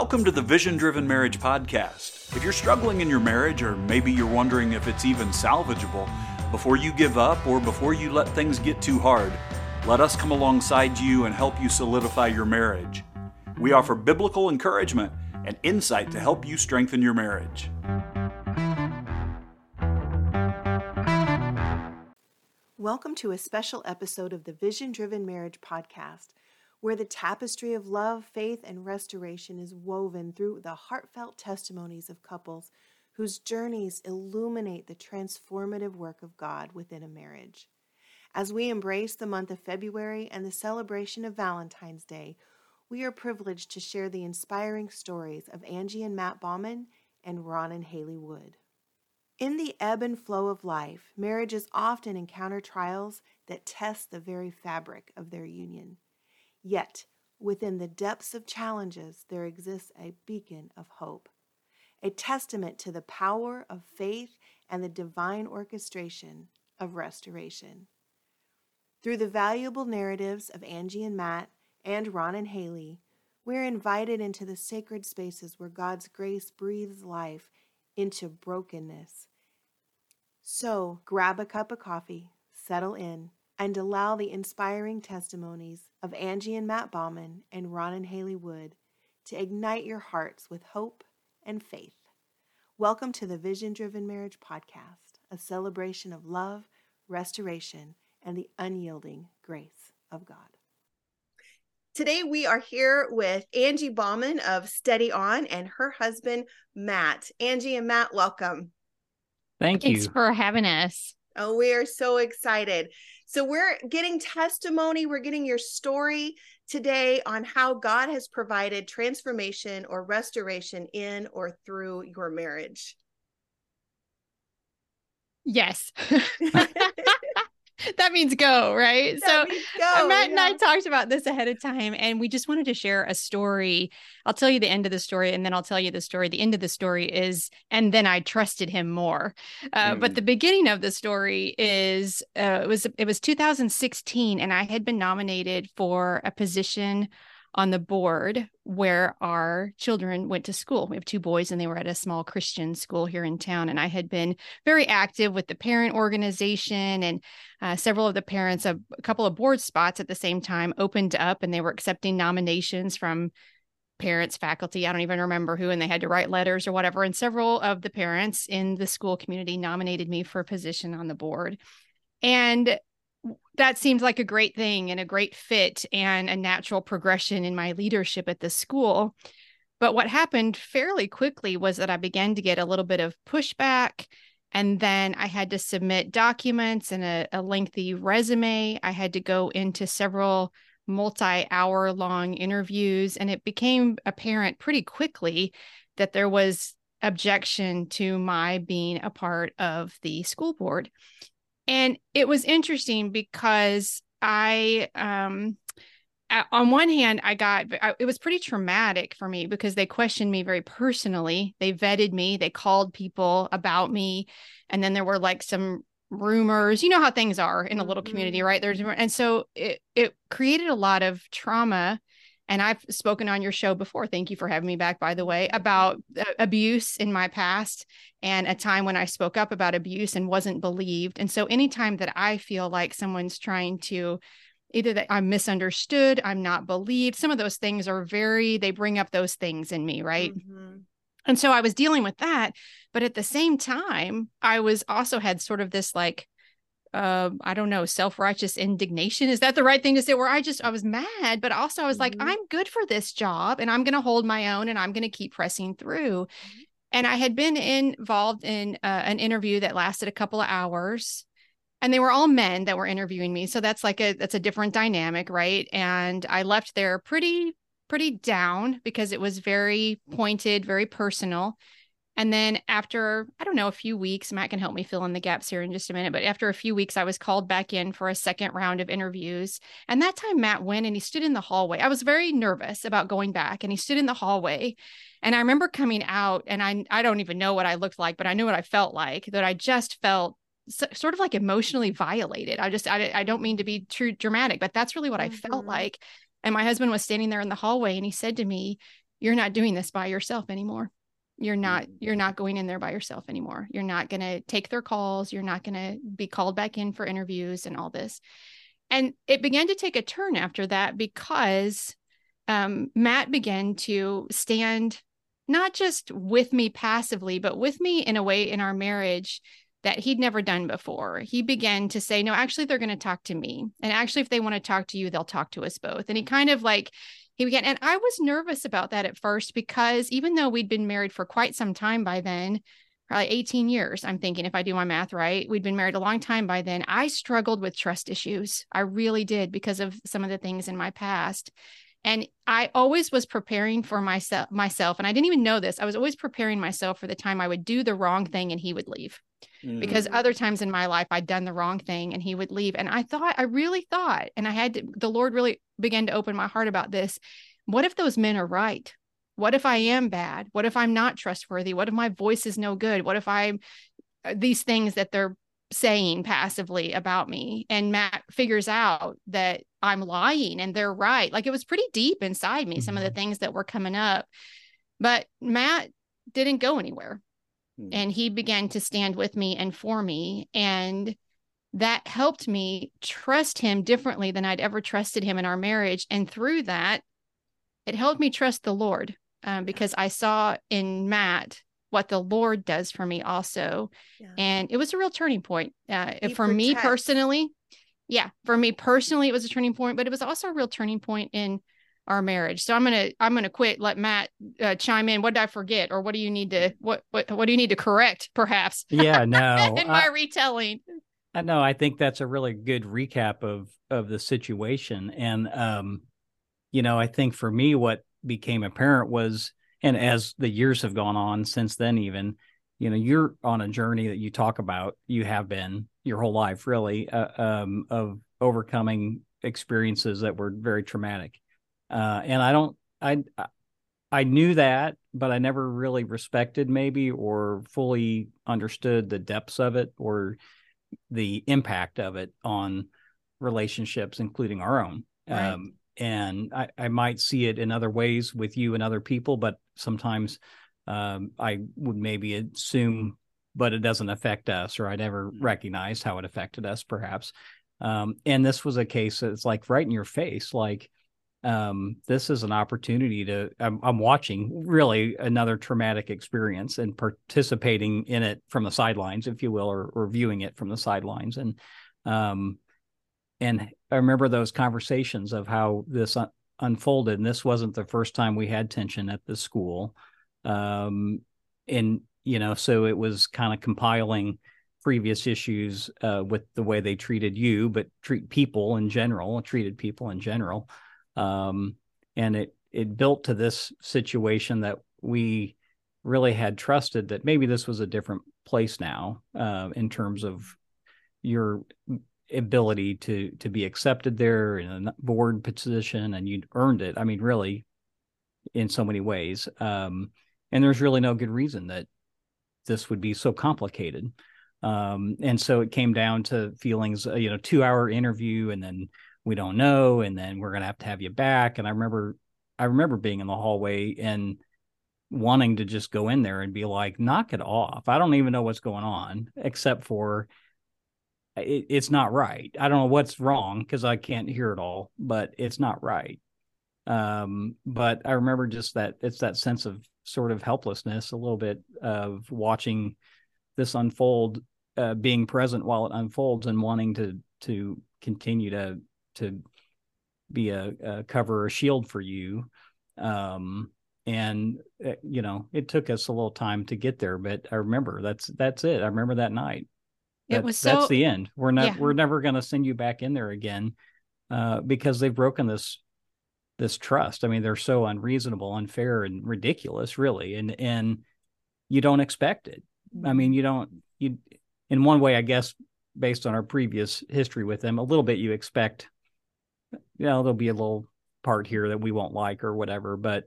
Welcome to the Vision Driven Marriage Podcast. If you're struggling in your marriage, or maybe you're wondering if it's even salvageable, before you give up or before you let things get too hard, let us come alongside you and help you solidify your marriage. We offer biblical encouragement and insight to help you strengthen your marriage. Welcome to a special episode of the Vision Driven Marriage Podcast, where the tapestry of love, faith, and restoration is woven through the heartfelt testimonies of couples whose journeys illuminate the transformative work of God within a marriage. As we embrace the month of February and the celebration of Valentine's Day, we are privileged to share the inspiring stories of Angie and Matt Baughman and Ron and Halee Wood. In the ebb and flow of life, marriages often encounter trials that test the very fabric of their union. Yet, within the depths of challenges, there exists a beacon of hope, a testament to the power of faith and the divine orchestration of restoration. Through the valuable narratives of Angie and Matt and Ron and Halee, we're invited into the sacred spaces where God's grace breathes life into brokenness so grab a cup of coffee, settle in, and allow the inspiring testimonies of Angie and Matt Baughman and Ron and Halee Wood to ignite your hearts with hope and faith. Welcome to the Vision Driven Marriage Podcast, a celebration of love, restoration, and the unyielding grace of God. Today, we are here with Angie Baughman of Steady On and her husband, Matt. Angie and Matt, welcome. Thank Thanks you. for having us. Oh, we are so excited. So, we're getting testimony, we're getting your story today on how God has provided transformation or restoration in or through your marriage. Yes. that means go, right? That so go, Matt and I talked about this ahead of time, and we just wanted to share a story. I'll tell you the end of the story, and then I'll tell you the story. The end of the story is, and then I trusted him more. Uh, But Mm. the beginning of the story is, uh, it was it was 2016, and I had been nominated for a position on the board where our children went to school. We have two boys, and they were at a small Christian school here in town. And I had been very active with the parent organization, and uh, several of the parents, a, a couple of board spots at the same time opened up, and they were accepting nominations from parents, faculty, I don't even remember who, and they had to write letters or whatever. And several of the parents in the school community nominated me for a position on the board. And that seemed like a great thing and a great fit and a natural progression in my leadership at the school. But what happened fairly quickly was that I began to get a little bit of pushback. And then I had to submit documents and a, a lengthy resume. I had to go into several multi hour long interviews. And it became apparent pretty quickly that there was objection to my being a part of the school board. And it was interesting because I, um, on one hand, I got I, it was pretty traumatic for me because they questioned me very personally. They vetted me, they called people about me, and then there were like some rumors. You know how things are in a little community, right? There's and so it it created a lot of trauma. And I've spoken on your show before. Thank you for having me back, by the way, about abuse in my past and a time when I spoke up about abuse and wasn't believed. And so, anytime that I feel like someone's trying to either that I'm misunderstood, I'm not believed, some of those things are very, they bring up those things in me, right? Mhm. And so I was dealing with that. But at the same time, I was also had sort of this like, uh, I don't know, self righteous indignation. Is that the right thing to say? Where I just, I was mad, but also I was like, Mhm. I'm good for this job and I'm going to hold my own and I'm going to keep pressing through. And I had been involved in uh, an interview that lasted a couple of hours and they were all men that were interviewing me. So that's like a, that's a different dynamic. Right. And I left there pretty, pretty down because it was very pointed, very personal. And then after, I don't know, a few weeks, Matt can help me fill in the gaps here in just a minute. But after a few weeks, I was called back in for a second round of interviews. And that time, Matt went and he stood in the hallway. I was very nervous about going back, and he stood in the hallway. And I remember coming out, and I, I don't even know what I looked like, but I knew what I felt like, that I just felt so, sort of like emotionally violated. I just, I, I don't mean to be too dramatic, but that's really what I felt Mhm. like. And my husband was standing there in the hallway and he said to me, you're not doing this by yourself anymore you're not mm-hmm. you're not going in there by yourself anymore you're not going to take their calls you're not going to be called back in for interviews and all this and it began to take a turn after that because um, matt began to stand not just with me passively but with me in a way in our marriage that he'd never done before. He began to say, No, actually, they're going to talk to me. And actually, if they want to talk to you, they'll talk to us both. And he kind of like he began and i was nervous about that at first because even though we'd been married for quite some time by then probably 18 years i'm thinking if i do my math right we'd been married a long time by then i struggled with trust issues. I really did because of some of the things in my past. And i always was preparing for myself myself and i didn't even know this i was always preparing myself for the time i would do the wrong thing and he would leave mm. because other times in my life I'd done the wrong thing and he would leave. And I thought, I really thought, and I had to, the Lord really began to open my heart about this. What if those men are right? What if I am bad? What if I'm not trustworthy? What if my voice is no good? What if I'm uh, these things that they're saying passively about me? And Matt figures out that I'm lying and they're right. Like it was pretty deep inside me, mm-hmm. some of the mm-hmm. things that were coming up. But Matt didn't go anywhere. Hmm. and he began to stand with me and for me and that helped me trust him differently than I'd ever trusted him in our marriage and through that it helped me trust the Lord um, because I saw in Matt what the Lord does for me also yeah. and it was a real turning point uh, for protects. me personally yeah for me personally it was a turning point but it was also a real turning point in our marriage. So I'm gonna I'm gonna quit. Let Matt uh, chime in. What did I forget, or what do you need to what what what do you need to correct, perhaps? Yeah, no, in my I, retelling. I know. I think that's a really good recap of of the situation, and um, you know, I think for me, what became apparent was, and as the years have gone on since then, even you know, you're on a journey that you talk about. You have been your whole life, really, uh, um, of overcoming experiences that were very traumatic uh, and I don't, I, I knew that, but I never really respected maybe or fully understood the depths of it or the impact of it on relationships, including our own. Right. Um, and I, I might see it in other ways with you and other people, but sometimes um, I would maybe assume, but it doesn't affect us, or I never mm. recognized how it affected us, perhaps. Um, and this was a case that's like right in your face, like um, this is an opportunity to I'm, I'm, watching really another traumatic experience and participating in it from the sidelines if you will or, or viewing it from the sidelines. And um, and i remember those conversations of how this un- unfolded and this wasn't the first time we had tension at the school. Um, and you know so it was kind of compiling previous issues uh, with the way they treated you but treat people in general treated people in general um, and it it built to this situation that we really had trusted that maybe this was a different place now uh, in terms of your ability to to be accepted there in a board position and you'd earned it. I mean really in so many ways. Um, and there's really no good reason that this would be so complicated. Um, and so it came down to feelings uh, you know two hour interview and then we don't know and then we're going to have to have you back. And i remember i remember being in the hallway and wanting to just go in there and be like knock it off. I don't even know what's going on except for it, it's not right. I don't know what's wrong because i can't hear it all but it's not right. Um, but i remember just that it's that sense of sort of helplessness a little bit of watching this unfold uh, being present while it unfolds and wanting to to continue to to be a, a cover or shield for you. Um, and uh, you know, it took us a little time to get there, but I remember that's that's it. I remember that night. That, it was so, that's the end. We're not yeah. we're never going to send you back in there again uh, because they've broken this this trust. I mean, they're so unreasonable, unfair, and ridiculous, really, and and you don't expect it. I mean, you don't you in one way, I guess, based on our previous history with them, a little bit you expect you know, there'll be a little part here that we won't like or whatever, but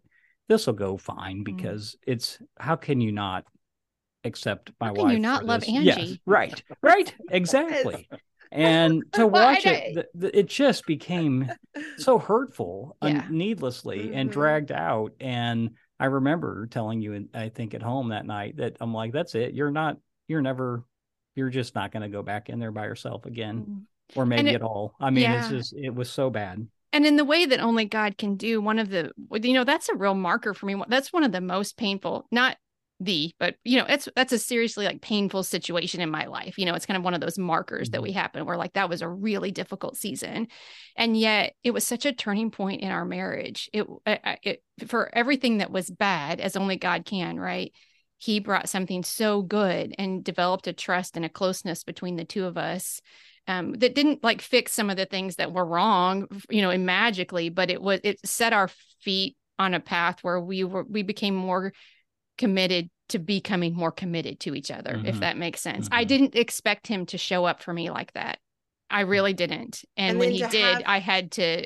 this will go fine mm. because mm. it's how can you not accept my how wife? Can you not love this? Angie? Yes, right, right, exactly. and to watch it, the, the, it just became so hurtful yeah. un- needlessly mm-hmm. and dragged out. And I remember telling you, I think at home that night that I'm like, that's it. You're not, you're never, you're just not going to go back in there by yourself again, mm-hmm. Or maybe it, at all. I mean, yeah. it's just, it was so bad. And in the way that only God can do, one of the, you know, that's a real marker for me. That's one of the most painful, not the but you know it's that's a seriously like painful situation in my life you know it's kind of one of those markers that we mm-hmm. happen where like that was a really difficult season and yet it was such a turning point in our marriage it, it for everything that was bad as only god can right he brought something so good and developed a trust and a closeness between the two of us um, that didn't like fix some of the things that were wrong you know magically but it was it set our feet on a path where we were we became more committed to becoming more committed to each other, mm-hmm. if that makes sense. Mm-hmm. I didn't expect him to show up for me like that. I really didn't. And, and when he did, have... I had to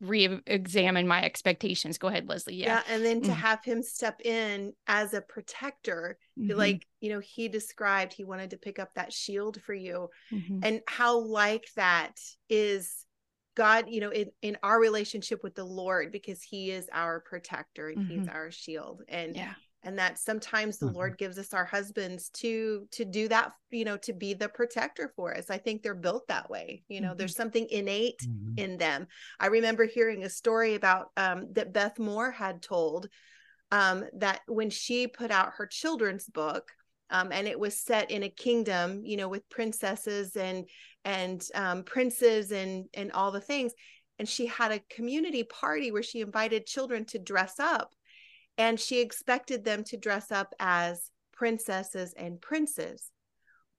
re-examine my expectations. Go ahead, Leslie. Yeah. Yeah. And then to mm-hmm. have him step in as a protector, mm-hmm. like, you know, he described he wanted to pick up that shield for you. Mm-hmm. And how like that is God, you know, in, in our relationship with the Lord, because he is our protector and he's mm-hmm. our shield. And yeah and that sometimes the mm-hmm. lord gives us our husbands to to do that you know to be the protector for us i think they're built that way you know mm-hmm. there's something innate mm-hmm. in them i remember hearing a story about um, that beth moore had told um, that when she put out her children's book um, and it was set in a kingdom you know with princesses and and um, princes and and all the things and she had a community party where she invited children to dress up and she expected them to dress up as princesses and princes.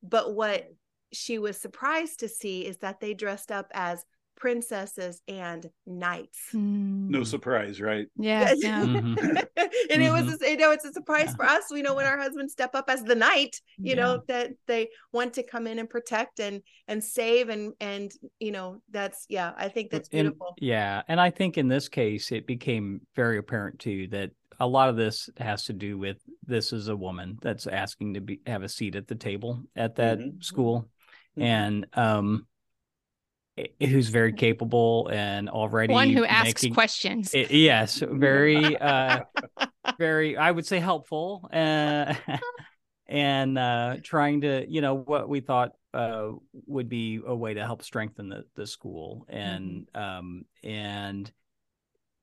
But what she was surprised to see is that they dressed up as princesses and knights. Mm. No surprise, right? Yeah. yeah. mm-hmm. and mm-hmm. it was, mm-hmm. you know, it's a surprise yeah. for us. We know when our husbands step up as the knight, you yeah. know, that they want to come in and protect and and save and and you know, that's yeah, I think that's beautiful. And, yeah, and I think in this case, it became very apparent too that a lot of this has to do with this is a woman that's asking to be have a seat at the table at that mm-hmm. school, mm-hmm. and um who's very capable and already one who asks making, questions. It, yes, very, uh, very. I would say helpful, uh, and uh, trying to, you know, what we thought uh, would be a way to help strengthen the the school, and mm-hmm. um, and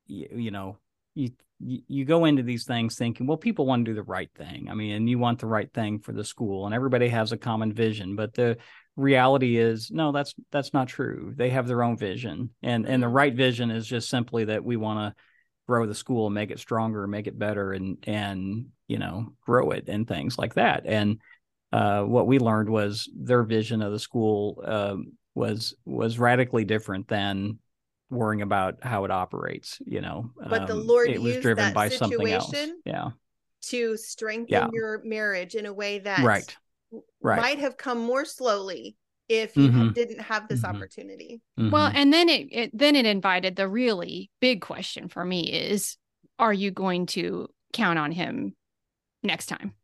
you, you know, you you go into these things thinking, well, people want to do the right thing. I mean, and you want the right thing for the school, and everybody has a common vision. But the reality is no that's that's not true they have their own vision and and the mm-hmm. right vision is just simply that we want to grow the school and make it stronger make it better and and you know grow it and things like that and uh, what we learned was their vision of the school um, was was radically different than worrying about how it operates you know but um, the lord it was driven by something else yeah to strengthen yeah. your marriage in a way that right right. might have come more slowly if you mm-hmm. didn't have this mm-hmm. opportunity. Mm-hmm. Well, and then it, it then it invited the really big question for me is are you going to count on him next time?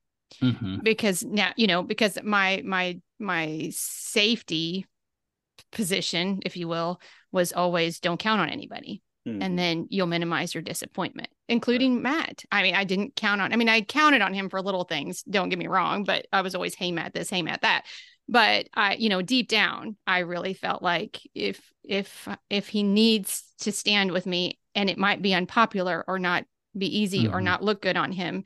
Mm-hmm. Because now, you know, because my my my safety position, if you will, was always don't count on anybody and mm-hmm. then you'll minimize your disappointment, including right. Matt. I mean, I didn't count on, I mean, I counted on him for little things, don't get me wrong, but I was always, hey, Matt, this, hey, Matt, that. But I, you know, deep down, I really felt like if, if, if he needs to stand with me and it might be unpopular or not be easy mm-hmm. or not look good on him,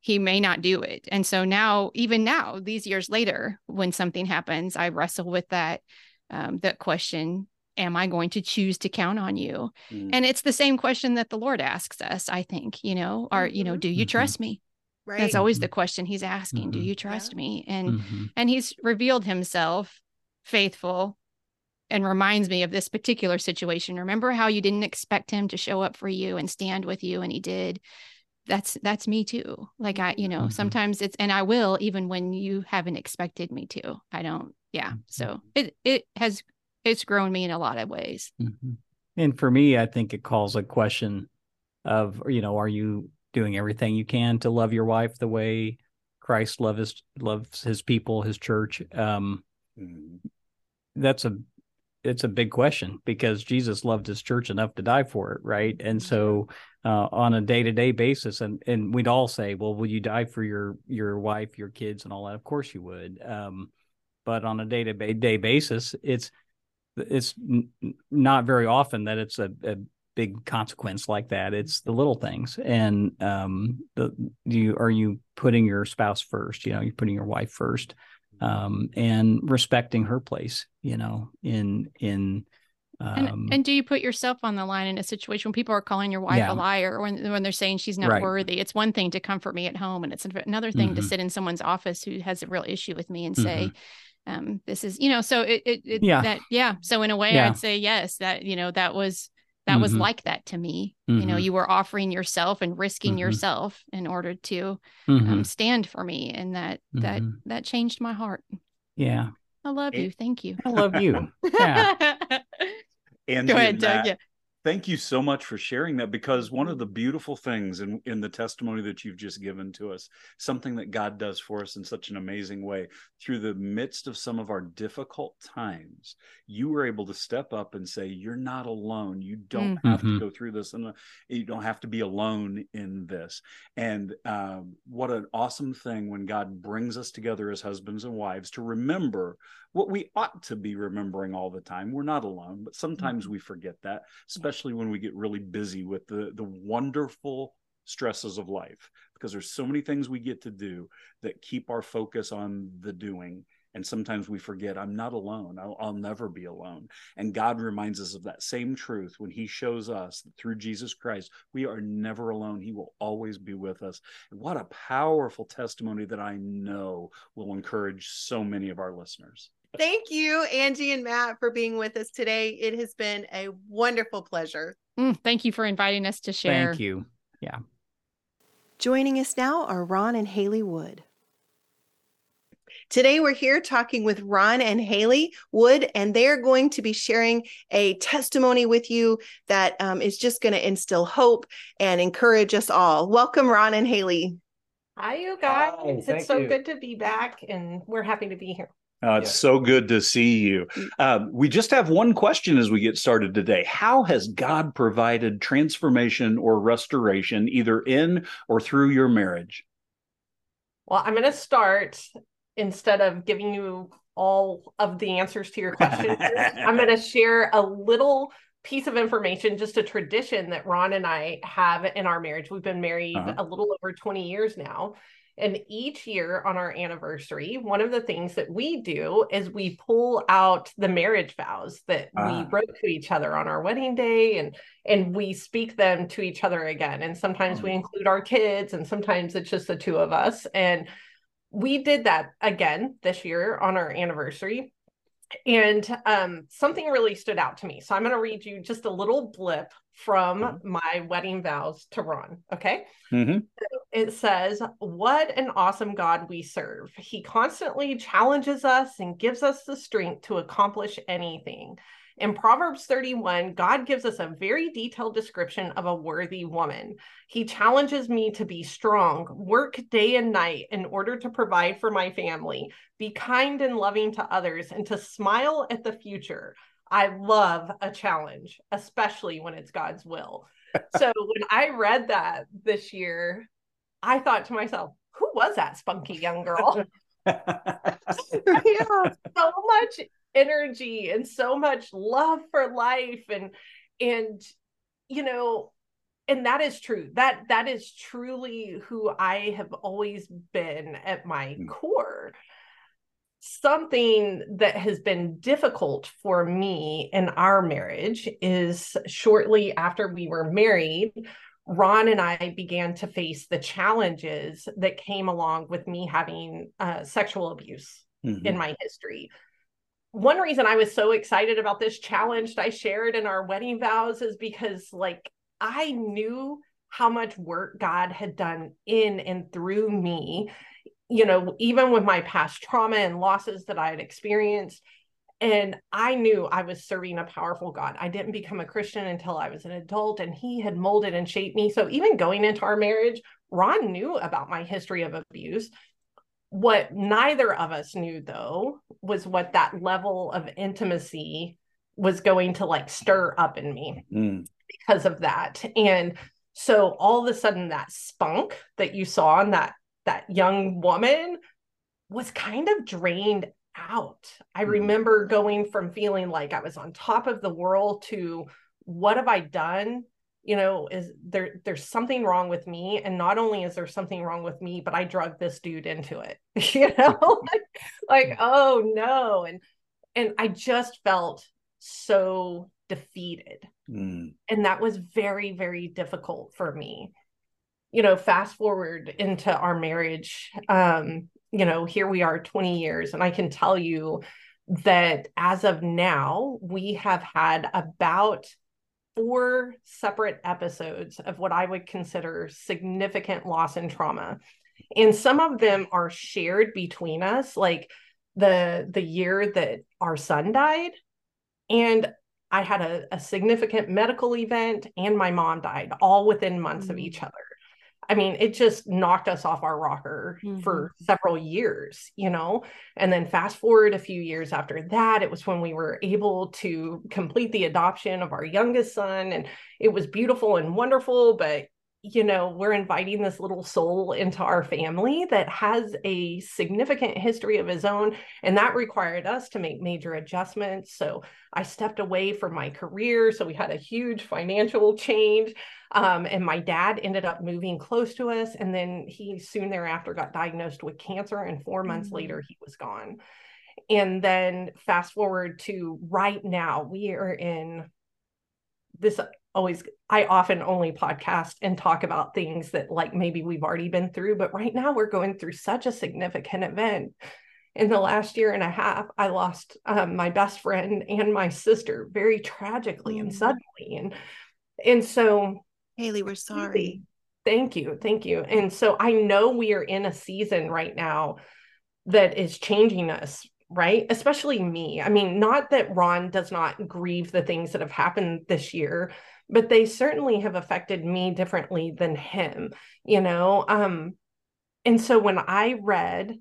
he may not do it. And so now, even now, these years later, when something happens, I wrestle with that, um, that question am I going to choose to count on you? Mm. And it's the same question that the Lord asks us, I think, you know, are, you know, mm-hmm. do you mm-hmm. trust me? Right. That's always the question he's asking, mm-hmm. do you trust yeah. me? And mm-hmm. and he's revealed himself faithful and reminds me of this particular situation. Remember how you didn't expect him to show up for you and stand with you and he did? That's that's me too. Like I, you know, mm-hmm. sometimes it's and I will even when you haven't expected me to. I don't yeah. So mm-hmm. it it has it's grown me in a lot of ways. Mm-hmm. And for me, I think it calls a question of, you know, are you doing everything you can to love your wife the way Christ loves loves his people, his church? Um, mm-hmm. That's a it's a big question because Jesus loved his church enough to die for it, right? And so uh, on a day to day basis, and and we'd all say, well, will you die for your your wife, your kids, and all that? Of course you would. Um, but on a day to day basis, it's it's n- not very often that it's a, a big consequence like that. It's the little things, and um, the you are you putting your spouse first. You know, you're putting your wife first um, and respecting her place, you know, in in um, and, and, do you put yourself on the line in a situation when people are calling your wife yeah. a liar or when, when they're saying she's not right. worthy? It's one thing to comfort me at home, and it's another thing mm-hmm. to sit in someone's office who has a real issue with me and mm-hmm. say, um, "This is," you know. So it, it, it yeah, that, yeah. So in a way, yeah. I'd say yes. That you know that was that mm-hmm. was like that to me mm-hmm. you know mm-hmm. you were offering yourself and risking mm-hmm. yourself in order to um, mm-hmm. stand for me and that that mm-hmm. that changed my heart yeah i love it, you thank you i love you yeah and go ahead doug yeah Thank you so much for sharing that because one of the beautiful things in, in the testimony that you've just given to us, something that God does for us in such an amazing way, through the midst of some of our difficult times, you were able to step up and say, You're not alone. You don't mm-hmm. have to go through this, and you don't have to be alone in this. And um, what an awesome thing when God brings us together as husbands and wives to remember what we ought to be remembering all the time. We're not alone, but sometimes mm-hmm. we forget that, especially when we get really busy with the the wonderful stresses of life because there's so many things we get to do that keep our focus on the doing and sometimes we forget i'm not alone. I'll, I'll, never be alone. And god reminds us of that same truth when he shows us that through jesus christ we are never alone. He will always be with us. And what a powerful testimony that i know will encourage so many of our listeners Thank you, Angie and Matt, for being with us today. It has been a wonderful pleasure. Mm, thank you for inviting us to share. Thank you. Yeah. Joining us now are Ron and Halee Wood. Today, we're here talking with Ron and Halee Wood, and they're going to be sharing a testimony with you that um, is just going to instill hope and encourage us all. Welcome, Ron and Halee. Hi, you guys. Hi, it's so you. good to be back, and we're happy to be here. Uh, it's so good to see you. Uh, we just have one question as we get started today. How has God provided transformation or restoration either in or through your marriage? Well, I'm going to start instead of giving you all of the answers to your questions. I'm going to share a little piece of information, just a tradition that Ron and I have in our marriage. We've been married uh-huh. a little over 20 years now. And each year on our anniversary, one of the things that we do is we pull out the marriage vows that we ah. wrote to each other on our wedding day and and we speak them to each other again. And sometimes we mm. include our kids and sometimes it's just the two of us. And we did that again this year on our anniversary and um, something really stood out to me. So I'm going to read you just a little blip from mm-hmm. my wedding vows to Ron. Okay. Mm-hmm. It says, What an awesome God we serve. He constantly challenges us and gives us the strength to accomplish anything. In Proverbs 31, God gives us a very detailed description of a worthy woman. He challenges me to be strong, work day and night in order to provide for my family, be kind and loving to others, and to smile at the future. I love a challenge, especially when it's God's will. so when I read that this year, I thought to myself, who was that spunky young girl? yeah, so much energy and so much love for life and and you know and that is true that that is truly who i have always been at my mm. core something that has been difficult for me in our marriage is shortly after we were married ron and i began to face the challenges that came along with me having uh, sexual abuse mm-hmm. in my history one reason I was so excited about this challenge I shared in our wedding vows is because, like, I knew how much work God had done in and through me, you know, even with my past trauma and losses that I had experienced. And I knew I was serving a powerful God. I didn't become a Christian until I was an adult, and He had molded and shaped me. So even going into our marriage, Ron knew about my history of abuse. What neither of us knew, though, was what that level of intimacy was going to like stir up in me Mm. because of that. And so all of a sudden that spunk that you saw in that that young woman was kind of drained out. I Mhm. remember going from feeling like I was on top of the world to what have I done? You know, is there there's something wrong with me and not only is there something wrong with me, but I drug this dude into it. You know? like, like oh no and and I just felt so defeated Mm. and that was very very difficult for me you know fast forward into our marriage um you know here we are 20 years and i can tell you that as of now we have had about four separate episodes of what i would consider significant loss and trauma and some of them are shared between us like the the year that our son died and I had a, a significant medical event and my mom died all within months of Mm. each other. I mean, it just knocked us off our rocker mm-hmm. for several years, you know? And then fast forward a few years after that, it was when we were able to complete the adoption of our youngest son. And it was beautiful and wonderful, but you know, we're inviting this little soul into our family that has a significant history of his own. And that required us to make major adjustments. So I stepped away from my career. So we had a huge financial change. Um, and my dad ended up moving close to us. And then he soon thereafter got diagnosed with cancer. And 4 months Mhm. later, he was gone. And then fast forward to right now, we are in this always I often only podcast and talk about things that like maybe we've already been through, but right now we're going through such a significant event. In the last year and a half, I lost um, my best friend and my sister very tragically and Mm. suddenly, and and so Halee, we're sorry. Thank you. Thank you. And so I know we are in a season right now that is changing us, right? Especially me. I mean, not that Ron does not grieve the things that have happened this year, but they certainly have affected me differently than him, you know? Um, and so when I read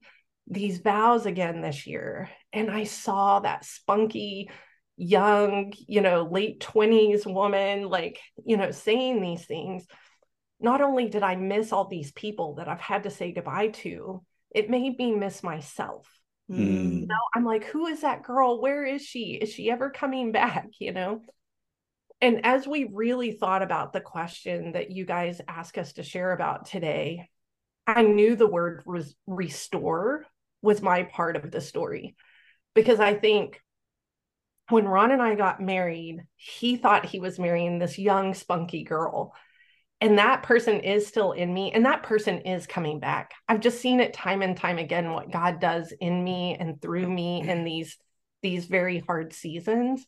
these vows again this year and I saw that spunky, young, you know, late 20s woman, like, you know, saying these things, not only did I miss all these people that I've had to say goodbye to, it made me miss myself. Mm. You know, I'm like, who is that girl? Where is she? Is she ever coming back? You know? And as we really thought about the question that you guys ask us to share about today, I knew the word res- restore was my part of the story because I think when Ron and I got married, he thought he was marrying this young, spunky girl. And that person is still in me, and that person is coming back. I've just seen it time and time again what God does in me and through me in these these very hard seasons.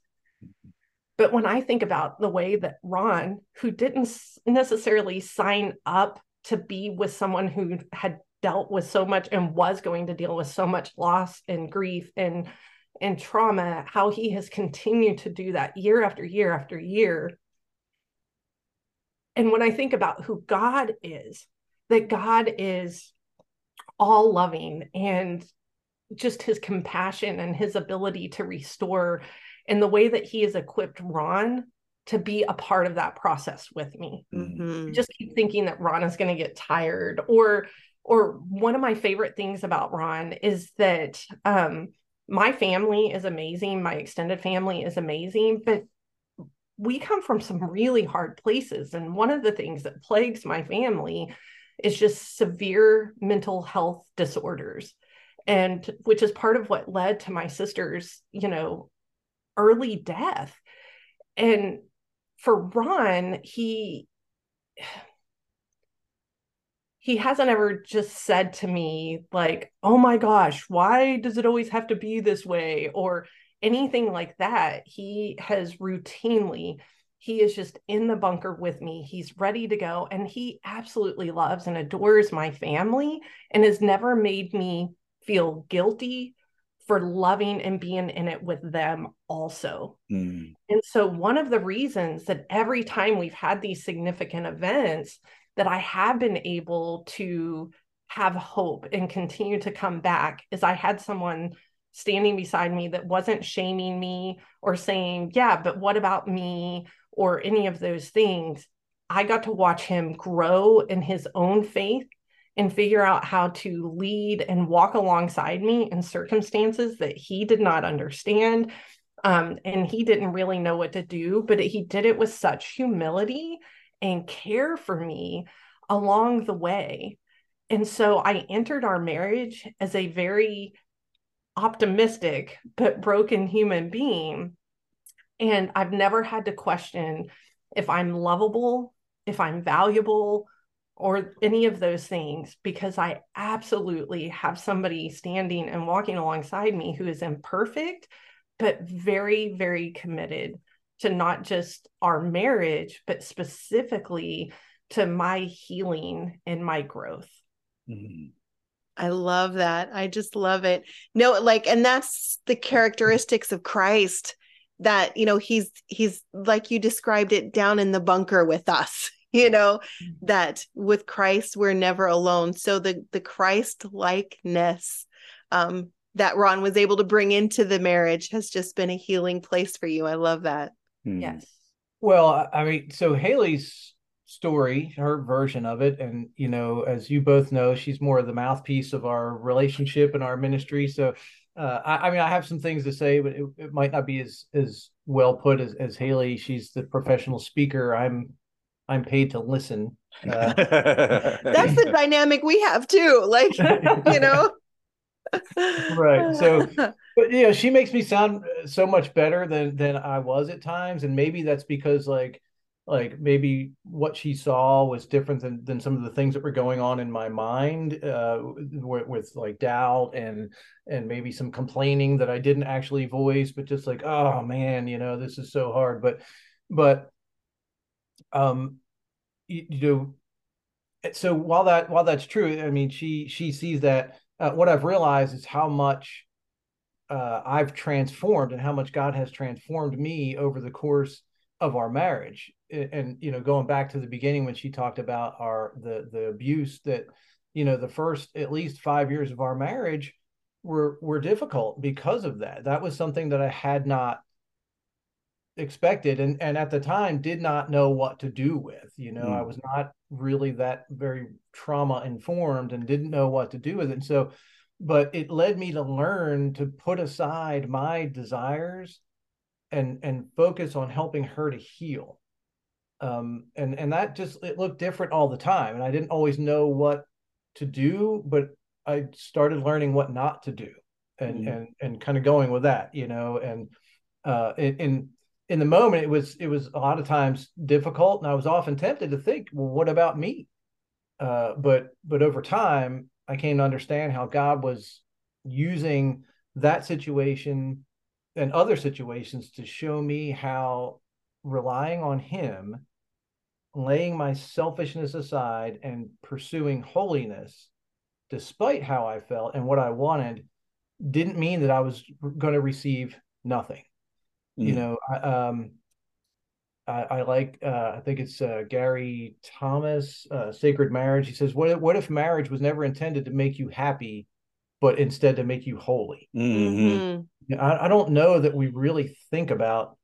But when I think about the way that Ron, who didn't necessarily sign up to be with someone who had dealt with so much and was going to deal with so much loss and grief and and trauma, how he has continued to do that year after year after year. And when I think about who God is, that God is all loving and just his compassion and his ability to restore and the way that he has equipped Ron to be a part of that process with me. Mhm. Just keep thinking that Ron is going to get tired or or one of my favorite things about Ron is that um my family is amazing, my extended family is amazing, but we come from some really hard places and one of the things that plagues my family is just severe mental health disorders and which is part of what led to my sister's, you know, early death. And for Ron, he he hasn't ever just said to me like, "Oh my gosh, why does it always have to be this way?" or anything like that. He has routinely he is just in the bunker with me. He's ready to go and he absolutely loves and adores my family and has never made me feel guilty for loving and being in it with them also. Mm. And so, one of the reasons that every time we've had these significant events, that I have been able to have hope and continue to come back is I had someone standing beside me that wasn't shaming me or saying, Yeah, but what about me? or any of those things. I got to watch him grow in his own faith and figure out how to lead and walk alongside me in circumstances that he did not understand. Um, and he didn't really know what to do, but he did it with such humility and care for me along the way. And so I entered our marriage as a very optimistic but broken human being. And I've never had to question if I'm lovable, if I'm valuable, or any of those things, because I absolutely have somebody standing and walking alongside me who is imperfect, but very, very committed to not just our marriage, but specifically to my healing and my growth. Mm-hmm. I love that. I just love it. No, like, and that's the characteristics of Christ that, you know, he's, he's like you described it down in the bunker with us, you know, mm-hmm. that with Christ, we're never alone. So the, the Christ likeness, um, that Ron was able to bring into the marriage has just been a healing place for you. I love that. Mm. Yes. Well, I mean, so Halee's story, her version of it. And, you know, as you both know, she's more of the mouthpiece of our relationship and our ministry. So, uh, I, I, mean, I have some things to say, but it, it, might not be as, as well put as, as Halee. She's the professional speaker. I'm, I'm paid to listen. Uh, That's the dynamic we have too. Like, you know, right. So, but you know, she makes me sound so much better than, than I was at times. And maybe that's because like, like maybe what she saw was different than, than some of the things that were going on in my mind uh, with, with, like doubt and and maybe some complaining that I didn't actually voice, but just like oh man, you know this is so hard. But but um you, you know so while that while that's true, I mean she she sees that uh, what I've realized is how much uh, I've transformed and how much God has transformed me over the course of our marriage. And you know going back to the beginning when she talked about our the the abuse that you know the first at least 5 years of our marriage were were difficult because of that. That was something that I had not expected and and at the time did not know what to do with you know mm. I was not really that very trauma informed and didn't know what to do with it and so but it led me to learn to put aside my desires and and focus on helping her to heal um, and and that just it looked different all the time and i didn't always know what to do but i started learning what not to do and mm. and and kind of going with that you know and uh in in the moment it was it was a lot of times difficult and i was often tempted to think well what about me? Uh but but over time i came to understand how god was using that situation and other situations to show me how relying on him laying my selfishness aside and pursuing holiness despite how i felt and what i wanted didn't mean that i was going to receive nothing mm. you know I, um I, I like uh, I think it's uh, Gary Thomas, uh, Sacred Marriage. He says, "What if, what if marriage was never intended to make you happy, but instead to make you holy?" Mm-hmm. mm-hmm. I, I don't know that we really think about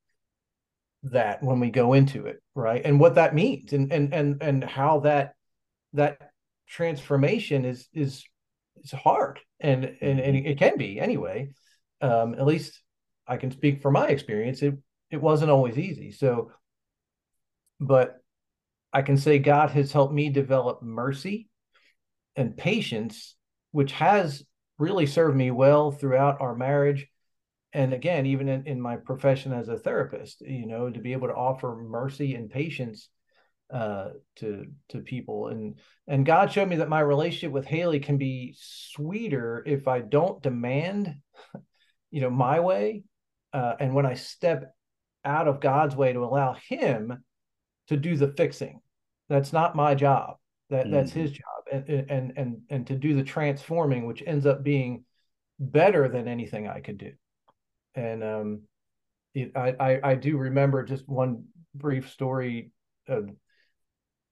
that when we go into it, right? And what that means and and and and how that that transformation is is is hard and and, and mm-hmm. it can be anyway. Um, at least I can speak from my experience. It it wasn't always easy. So, but I can say God has helped me develop mercy and patience, which has really served me well throughout our marriage and again even in, in my profession as a therapist you know to be able to offer mercy and patience uh, to to people and and god showed me that my relationship with halee can be sweeter if i don't demand you know my way uh, and when i step out of god's way to allow him to do the fixing that's not my job. That mm-hmm. that's his job. And and and and to do the transforming which ends up being better than anything i could do. And um, it, I, I, I do remember just one brief story of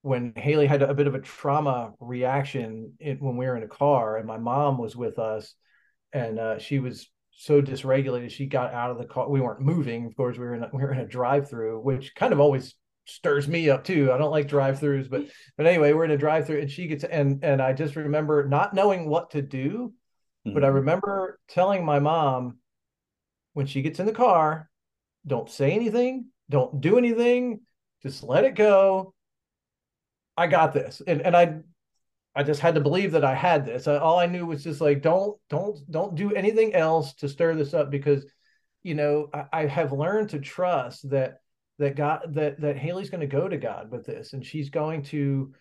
when Halee had a bit of a trauma reaction in, when we were in a car, and my mom was with us, and uh, she was so dysregulated. She got out of the car. We weren't moving. Of course, we were in a, we were in a drive-through, which kind of always stirs me up too. I don't like drive-throughs, but but anyway, we're in a drive-through, and she gets and and I just remember not knowing what to do, mm-hmm. but I mm-hmm. remember telling my mom when she gets in the car, don't say anything, don't do anything, just let it go. I got this, and and I I just had to believe that I had this. all I knew was just like, don't, don't, don't do anything else to stir this up because, you know, I, I have learned to trust that that God that that Halee's going to go to God with this, and she's going to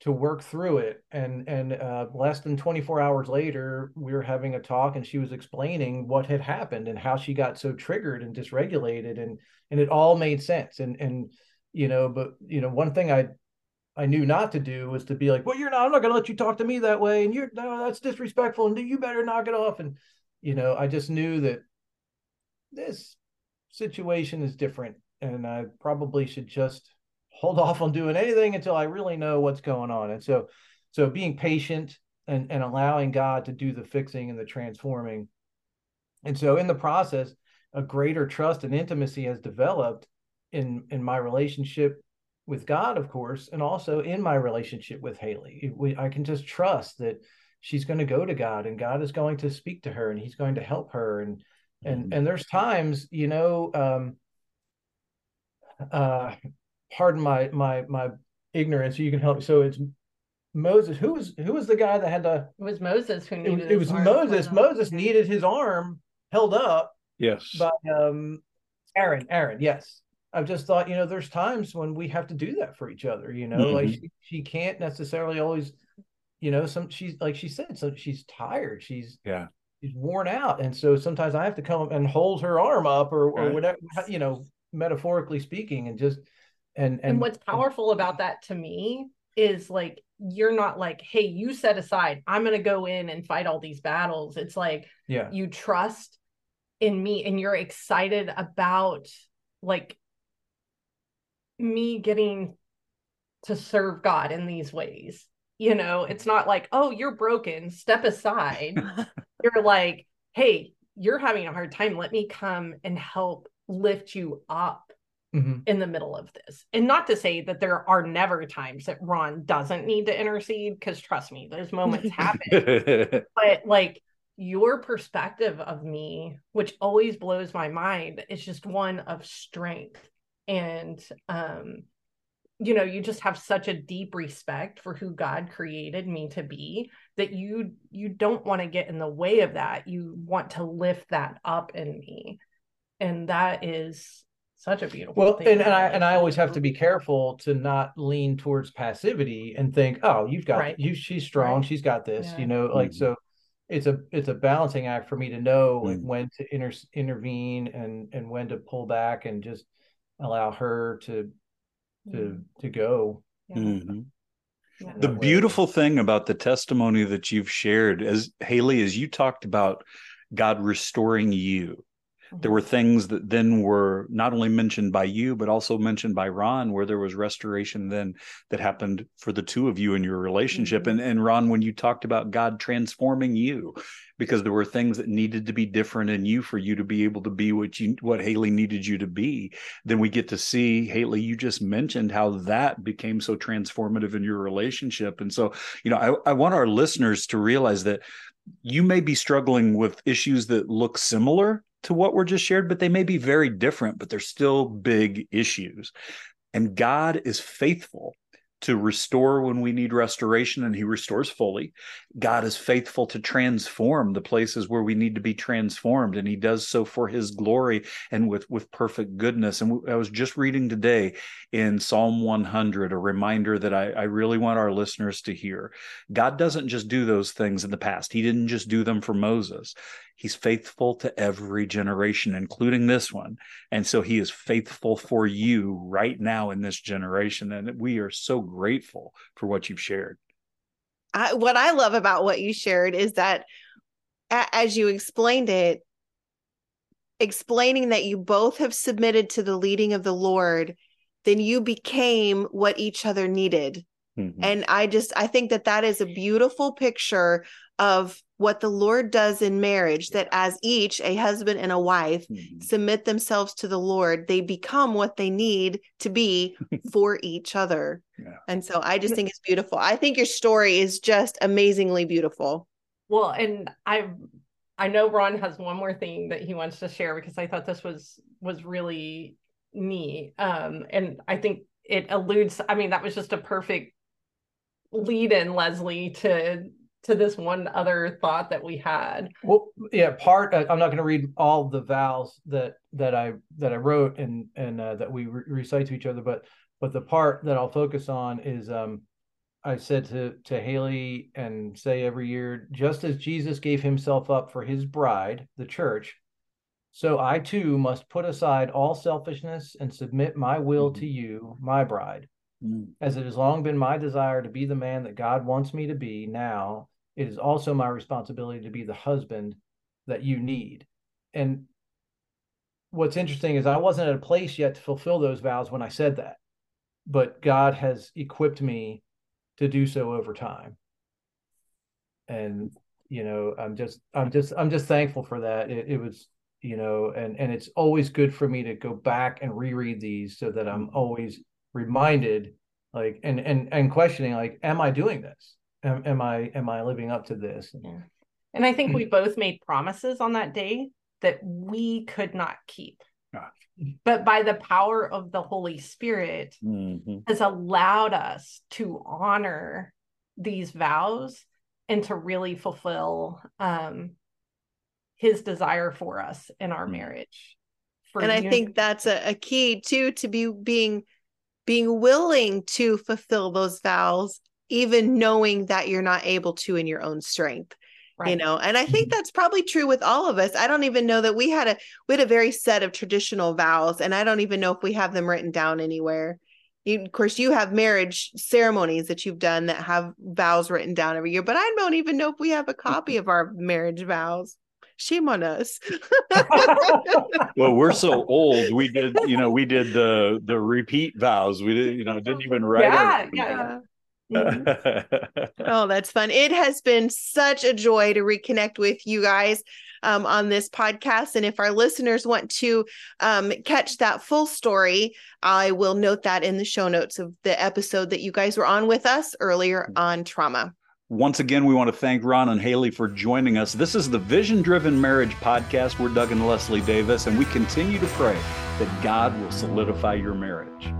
to work through it. And and uh, less than 24 hours later, we were having a talk, and she was explaining what had happened and how she got so triggered and dysregulated, and and it all made sense. And and you know, but you know, one thing I I knew not to do was to be like, well, you're not, I'm not going to let you talk to me that way. And you're, no, that's disrespectful. And you better knock it off. And, you know, I just knew that this situation is different. And I probably should just hold off on doing anything until I really know what's going on. And so, so being patient and, and allowing God to do the fixing and the transforming. And so in the process, a greater trust and intimacy has developed in, in my relationship with God, of course, and also in my relationship with Halee. We, I can just trust that she's going to go to God and God is going to speak to her and he's going to help her. And, and, mm-hmm. and there's times, you know, um, uh, pardon my, my, my ignorance. You can help me. So it's Moses. Who was, who was the guy that had to, it was Moses who needed, it, it was Moses. Moses needed his arm held up. Yes. By, um, Aaron, Aaron. Yes. I've just thought, you know, there's times when we have to do that for each other, you know, mm-hmm. like she, she, can't necessarily always, you know, some she's like she said, so she's tired. She's yeah, she's worn out. And so sometimes I have to come and hold her arm up or, or right. whatever, you know, metaphorically speaking, and just and, and and what's powerful about that to me is like you're not like, hey, you set aside, I'm gonna go in and fight all these battles. It's like yeah, you trust in me and you're excited about like me getting to serve God in these ways. You know, it's not like, oh, you're broken, step aside. you're like, hey, you're having a hard time. Let me come and help lift you up mm-hmm. in the middle of this. And not to say that there are never times that Ron doesn't need to intercede, because trust me, those moments happen. but like your perspective of me, which always blows my mind, is just one of strength and um you know you just have such a deep respect for who god created me to be that you you don't want to get in the way of that you want to lift that up in me and that is such a beautiful well and, and i and i always have to be careful to not lean towards passivity and think oh you've got right. you she's strong right. she's got this yeah. you know like mm-hmm. so it's a it's a balancing act for me to know mm-hmm. when to inter, intervene and and when to pull back and just allow her to to mm-hmm. to go mm-hmm. yeah, the beautiful thing about the testimony that you've shared as halee as you talked about god restoring you there were things that then were not only mentioned by you but also mentioned by ron where there was restoration then that happened for the two of you in your relationship mm-hmm. and and ron when you talked about god transforming you because there were things that needed to be different in you for you to be able to be what you what halee needed you to be then we get to see halee you just mentioned how that became so transformative in your relationship and so you know i, I want our listeners to realize that you may be struggling with issues that look similar to what were just shared, but they may be very different, but they're still big issues. And God is faithful to restore when we need restoration, and He restores fully. God is faithful to transform the places where we need to be transformed, and He does so for His glory and with, with perfect goodness. And I was just reading today in Psalm 100, a reminder that I, I really want our listeners to hear. God doesn't just do those things in the past, He didn't just do them for Moses. He's faithful to every generation, including this one. And so he is faithful for you right now in this generation. And we are so grateful for what you've shared. I, what I love about what you shared is that as you explained it, explaining that you both have submitted to the leading of the Lord, then you became what each other needed. Mm-hmm. And I just, I think that that is a beautiful picture of what the Lord does in marriage that as each, a husband and a wife, Mhm. submit themselves to the Lord, they become what they need to be for each other. Yeah. And so I just think it's beautiful. I think your story is just amazingly beautiful. Well, and I I know Ron has one more thing that he wants to share because I thought this was was really neat. Um, and I think it alludes, I mean, that was just a perfect lead in, Leslie, to to this one other thought that we had. Well, yeah, part. Uh, I'm not going to read all the vows that that I that I wrote and and uh, that we re- recite to each other, but but the part that I'll focus on is um, I said to to Halee and say every year, just as Jesus gave himself up for his bride, the church, so I too must put aside all selfishness and submit my will to you, my bride. Mm. As it has long been my desire to be the man that God wants me to be, now it is also my responsibility to be the husband that you need. And what's interesting is I wasn't at a place yet to fulfill those vows when I said that, but God has equipped me to do so over time. And you know, I'm just, I'm just, I'm just thankful for that. It, it was, you know, and and it's always good for me to go back and reread these so that I'm mm-hmm. always reminded, like, and and and questioning, like, am I doing this? Am, am I am I living up to this? Yeah. And I think we both made promises on that day that we could not keep. But by the power of the Holy Spirit Mhm. has allowed us to honor these vows and to really fulfill um his desire for us in our Mm. marriage. For and I unity. think that's a, a key too to be being being willing to fulfill those vows, even knowing that you're not able to in your own strength. you know and i think mm-hmm. that's probably true with all of us i don't even know that we had a we had a very set of traditional vows and i don't even know if we have them written down anywhere you, of course you have marriage ceremonies that you've done that have vows written down every year but i don't even know if we have a copy mm-hmm. of our marriage vows shame on us Well, we're so old. We did, you know, we did the the repeat vows. We did, you know, didn't even write. Yeah, our- yeah. Mhm. Oh, that's fun. It has been such a joy to reconnect with you guys um, on this podcast. And if our listeners want to um, catch that full story, I will note that in the show notes of the episode that you guys were on with us earlier on trauma. Once again, we want to thank Ron and Halee for joining us. This is the Vision Driven Marriage Podcast. We're Doug and Leslie Davis, and we continue to pray that God will solidify your marriage.